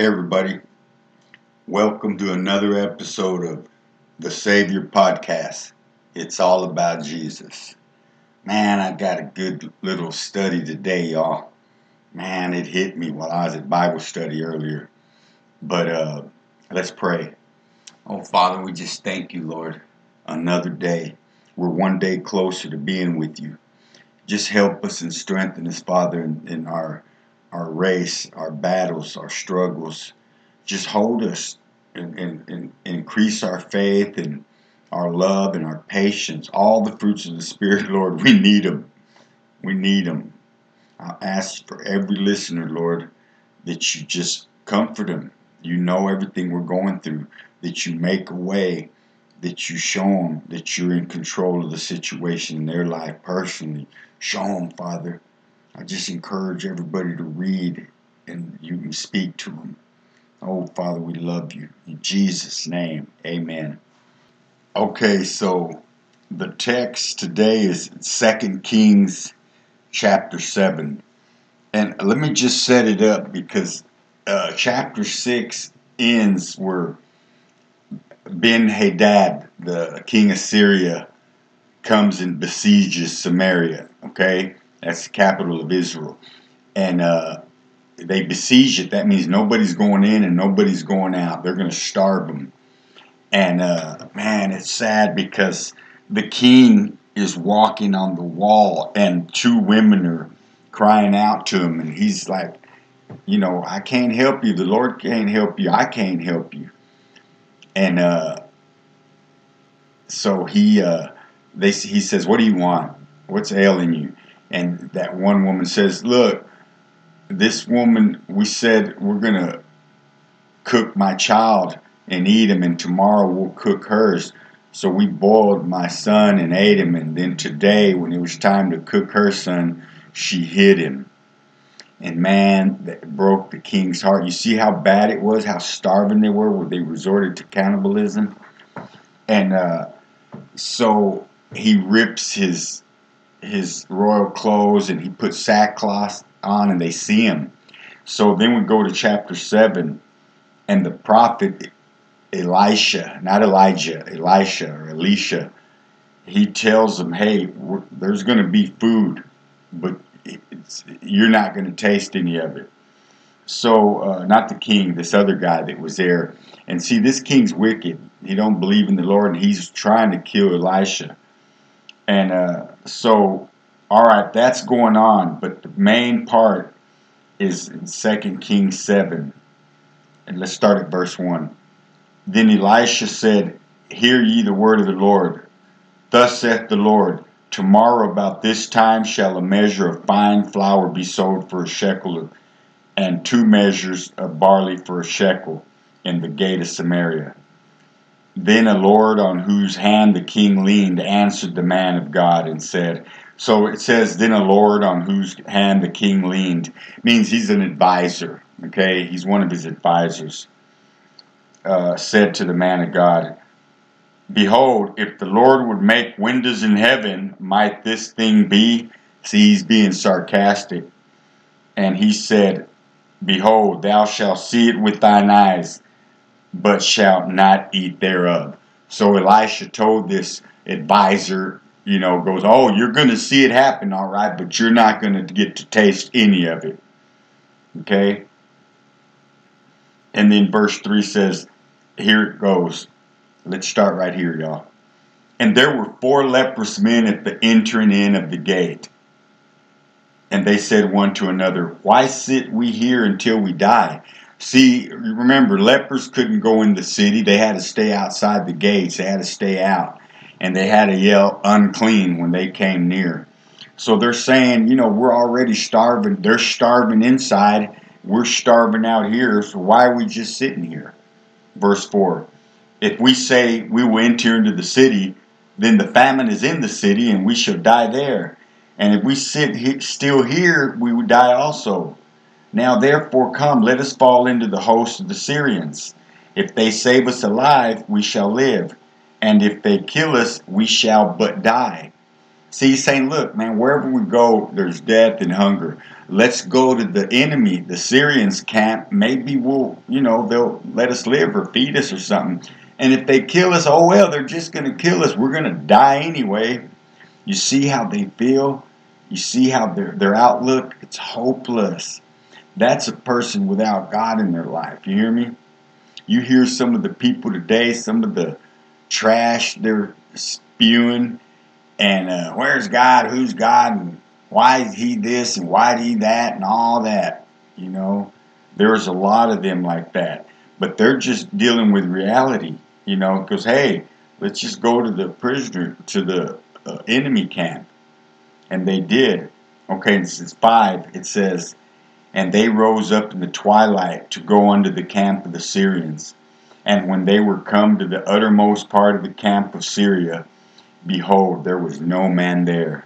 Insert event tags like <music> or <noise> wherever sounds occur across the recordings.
Everybody. Welcome to another episode of the Savior Podcast. It's all about Jesus. Man, I got a good little study today, y'all. Man, it hit me while I was at Bible study earlier. But uh, let's pray. Oh, Father, we just thank you, Lord. Another day. We're one day closer to being with you. Just help us and strengthen us, Father, in, in our our race, our battles, our struggles. Just hold us and, and, and increase our faith and our love and our patience. All the fruits of the Spirit, <laughs> Lord, we need them. We need them. I ask for every listener, Lord, that you just comfort them. You know everything we're going through, that you make a way, that you show them that you're in control of the situation in their life personally. Show them, Father I just encourage everybody to read and you can speak to them. Oh, Father, we love you. In Jesus' name, amen. Okay, so the text today is 2 Kings chapter 7. And let me just set it up because uh, chapter 6 ends where Ben Hadad, the king of Syria, comes and besieges Samaria. Okay? That's the capital of Israel. And uh, they besiege it. That means nobody's going in and nobody's going out. They're going to starve them. And uh, man, it's sad because the king is walking on the wall and two women are crying out to him. And he's like, you know, I can't help you. The Lord can't help you. I can't help you. And uh, so he, uh, they, he says, what do you want? What's ailing you? And that one woman says, "Look, this woman, we said we're gonna cook my child and eat him, and tomorrow we'll cook hers." So we boiled my son and ate him, and then today, when it was time to cook her son, she hid him. And man, that broke the king's heart. You see how bad it was, how starving they were, where they resorted to cannibalism. And uh, so he rips his his royal clothes and he puts sackcloth on and they see him. So then we go to chapter 7 and the prophet Elisha, not Elijah, Elisha or Elisha, he tells them, hey, there's going to be food, but you're not going to taste any of it. So, uh, not the king, this other guy that was there. And see, this king's wicked. He don't believe in the Lord, and he's trying to kill Elisha. And uh, so, all right, that's going on. But the main part is in 2 Kings 7. And let's start at verse 1. Then Elisha said, Hear ye the word of the Lord. Thus saith the Lord, Tomorrow about this time shall a measure of fine flour be sold for a shekel, and two measures of barley for a shekel in the gate of Samaria. Then a Lord on whose hand the king leaned answered the man of God and said, So it says, then a Lord on whose hand the king leaned means he's an advisor. Okay, he's one of his advisors. Uh, said to the man of God, Behold, if the Lord would make windows in heaven, might this thing be? See, he's being sarcastic. And he said, Behold, thou shalt see it with thine eyes but shalt not eat thereof. So Elisha told this advisor, you know, goes, Oh, you're going to see it happen, all right, but you're not going to get to taste any of it. Okay? And then verse 3 says, Here it goes. Let's start right here, y'all. And there were four leprous men at the entering in of the gate. And they said one to another, Why sit we here until we die? See, remember, lepers couldn't go in the city. They had to stay outside the gates. They had to stay out. And they had to yell unclean when they came near. So they're saying, you know, we're already starving. They're starving inside. We're starving out here. So why are we just sitting here? Verse 4 If we say we will enter into the city, then the famine is in the city and we shall die there. And if we sit still here, we would die also. Now therefore come, let us fall into the host of the Syrians. If they save us alive, we shall live, and if they kill us, we shall but die. See, he's saying, look, man, wherever we go, there's death and hunger. Let's go to the enemy, the Syrians' camp. Maybe we'll, you know, they'll let us live or feed us or something. And if they kill us, oh well, they're just going to kill us. We're going to die anyway. You see how they feel? You see how their, their outlook? It's hopeless. That's a person without God in their life. You hear me? You hear some of the people today, some of the trash they're spewing, and uh, where's God? Who's God? And why is He this and why is He that and all that? You know, there's a lot of them like that, but they're just dealing with reality. You know, because hey, let's just go to the prisoner to the uh, enemy camp, and they did. Okay, this is five. It says, and they rose up in the twilight to go unto the camp of the Syrians. And when they were come to the uttermost part of the camp of Syria, behold, there was no man there.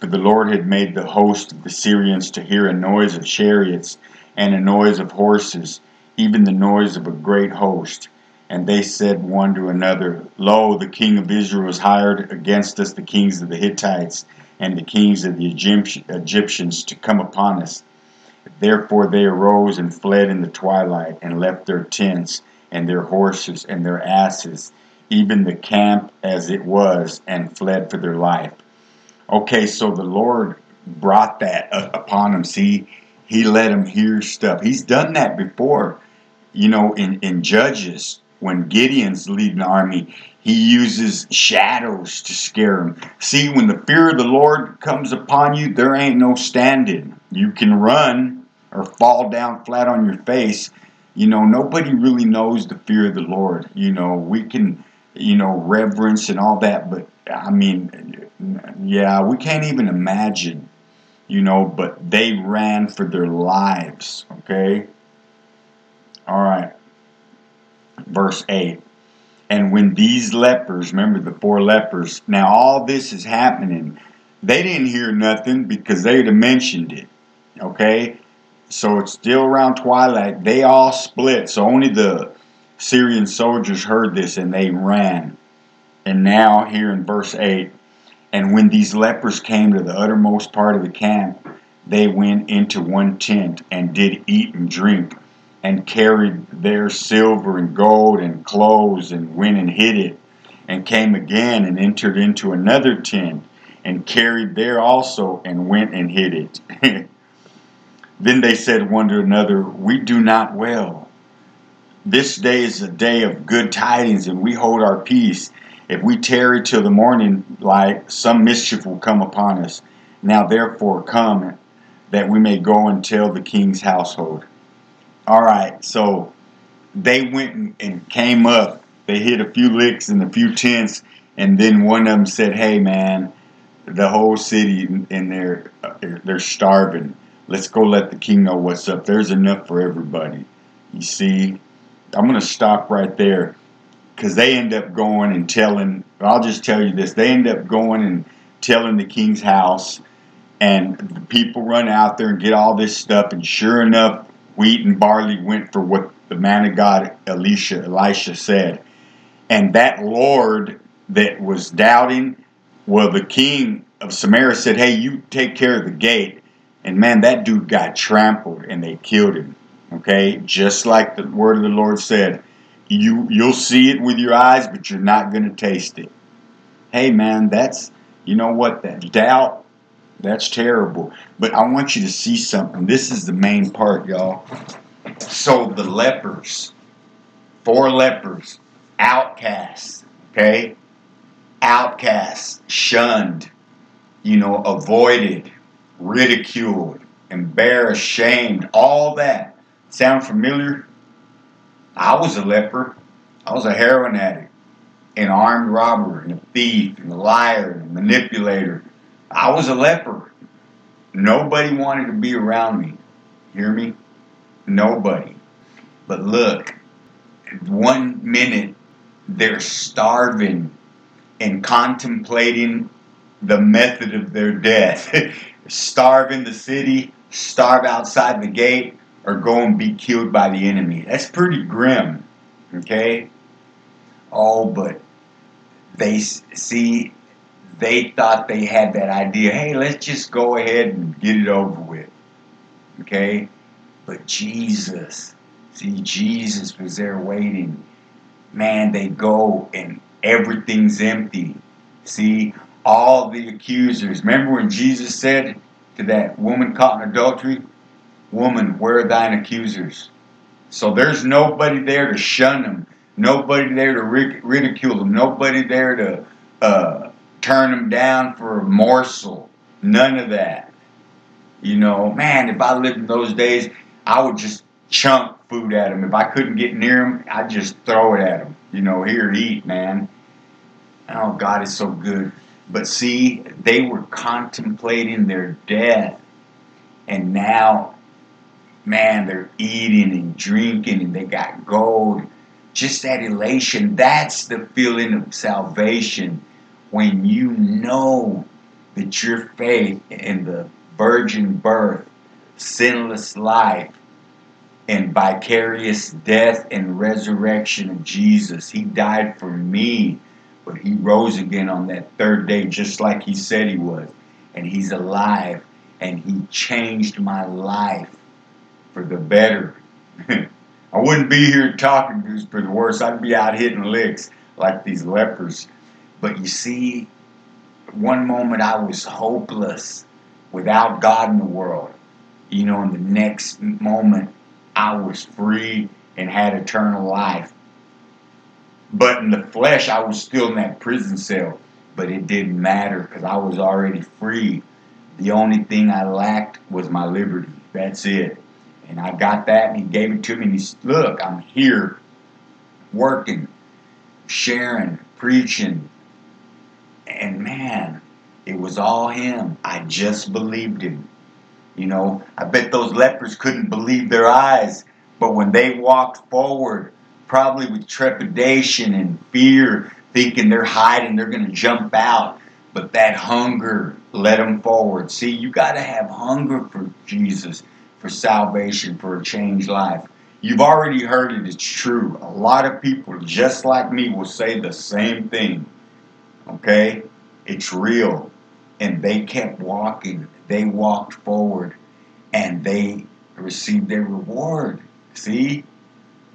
For the Lord had made the host of the Syrians to hear a noise of chariots and a noise of horses, even the noise of a great host. And they said one to another, Lo, the king of Israel is hired against us, the kings of the Hittites and the kings of the Egyptians, to come upon us. Therefore they arose and fled in the twilight, and left their tents, and their horses, and their asses, even the camp as it was, and fled for their life. Okay, so the Lord brought that upon them. See, He let them hear stuff. He's done that before, you know, in, in Judges when Gideon's leading the army, he uses shadows to scare him. See, when the fear of the Lord comes upon you, there ain't no standing. You can run or fall down flat on your face. You know, nobody really knows the fear of the Lord. You know, we can, you know, reverence and all that, but I mean, yeah, we can't even imagine, you know, but they ran for their lives, okay? All right verse 8. And when these lepers, remember the four lepers, now all this is happening, they didn't hear nothing because they'd have mentioned it. Okay? So it's still around twilight. They all split. So only the Syrian soldiers heard this and they ran. And now, here in verse 8, and when these lepers came to the uttermost part of the camp, they went into one tent and did eat and drink and carried their silver and gold and clothes and went and hid it and came again and entered into another tent and carried there also and went and hid it. <laughs> then they said one to another, We do not well. This day is a day of good tidings, and we hold our peace. If we tarry till the morning light, some mischief will come upon us. Now therefore come, that we may go and tell the king's household. All right, so they went and came up. They hit a few licks and a few tents, and then one of them said, "Hey, man, the whole city in there, uh, they're starving. Let's go let the king know what's up. There's enough for everybody." You see, I'm gonna stop right there because they end up going and telling. I'll just tell you this: they end up going and telling the king's house, and the people run out there and get all this stuff. And sure enough, wheat and barley went for what the man of God Elisha Elisha said. And that Lord that was doubting, well, the king of Samaria said, Hey, you take care of the gate. And man, that dude got trampled and they killed him. Okay? Just like the word of the Lord said. You you'll see it with your eyes, but you're not gonna taste it. Hey man, that's you know what that doubt that's terrible. But I want you to see something. This is the main part, y'all. So the lepers, four lepers, outcasts, okay? Outcasts, shunned, you know, avoided, ridiculed, embarrassed, shamed, all that. Sound familiar? I was a leper. I was a heroin addict, an armed robber, and a thief, and a liar, and a manipulator I was a leper. Nobody wanted to be around me. Hear me? Nobody. But look, one minute they're starving and contemplating the method of their death. <laughs> starve in the city, starve outside the gate, or go and be killed by the enemy. That's pretty grim. Okay? Oh, but they see they thought they had that idea. Hey, let's just go ahead and get it over with. Okay? But Jesus, see, Jesus was there waiting. Man, they go and everything's empty. See, all the accusers. Remember when Jesus said to that woman caught in adultery, Woman, where are thine accusers? So there's nobody there to shun them, nobody there to ridicule them, nobody there to uh, turn them down for a morsel. None of that. You know, man, if I lived in those days, I would just chunk food at them. If I couldn't get near them, I'd just throw it at them. You know, here, eat, man. Oh, God is so good. But see, they were contemplating their death. And now man, they're eating and drinking and they got gold. Just that elation, that's the feeling of salvation when you know that your faith in the virgin birth, sinless life, and vicarious death and resurrection of Jesus. He died for me, but he rose again on that third day, just like he said he was. And he's alive, and he changed my life for the better. <laughs> I wouldn't be here talking to you for the worse. I'd be out hitting licks like these lepers. But you see, one moment I was hopeless without God in the world. You know, in the next moment I was free and had eternal life. But in the flesh, I was still in that prison cell. But it didn't matter because I was already free. The only thing I lacked was my liberty. That's it. And I got that, and he gave it to me. And he said, Look, I'm here working, sharing, preaching. And man, it was all him. I just believed him. You know, I bet those lepers couldn't believe their eyes. But when they walked forward, probably with trepidation and fear, thinking they're hiding, they're going to jump out. But that hunger led them forward. See, you got to have hunger for Jesus for salvation, for a changed life. You've already heard it, it's true. A lot of people, just like me, will say the same thing. Okay? It's real. And they kept walking. They walked forward and they received their reward. See?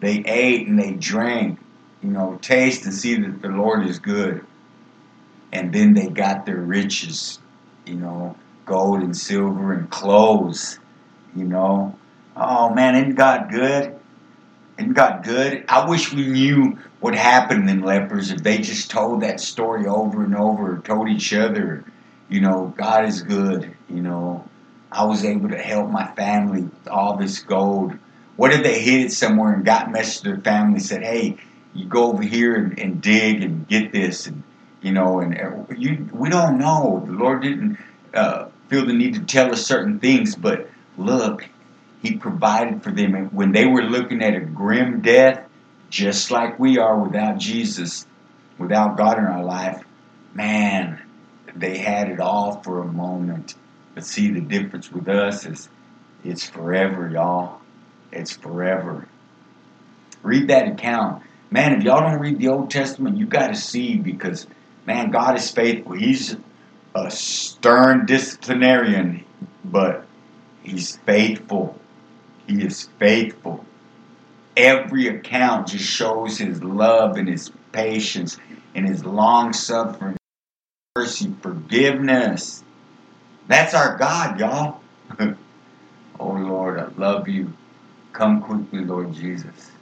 They ate and they drank. You know, taste and see that the Lord is good. And then they got their riches, you know, gold and silver and clothes you know. Oh man, isn't God good? Isn't God good? I wish we knew what happened in lepers if they just told that story over and over, told each other, you know, God is good, you know. I was able to help my family with all this gold. What if they hid it somewhere and got message to their family said, hey, you go over here and, and dig and get this and you know and uh, you we don't know the lord didn't uh, feel the need to tell us certain things but look, He provided for them. And when they were looking at a grim death, just like we are without Jesus, without God in our life, man, they had it all for a moment. But see, the difference with us is it's forever, y'all. It's forever. Read that account. Man, if y'all don't read the Old Testament, you got to see because, man, God is faithful. He's a stern disciplinarian, but He's faithful. He is faithful. Every account just shows his love and his patience and his long suffering, mercy, forgiveness. That's our God, y'all. <laughs> oh Lord, I love you. Come quickly, Lord Jesus.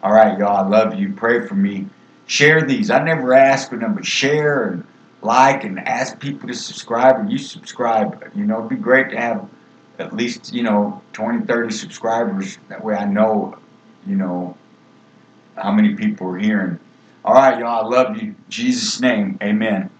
All right, y'all, I love you. Pray for me. Share these. I never ask for them, but share and like and ask people to subscribe. And you subscribe. You know, it'd be great to have at least, you know, 20, 30 subscribers. That way I know, you know, how many people are hearing. All right, y'all. I love you. Jesus' name, amen.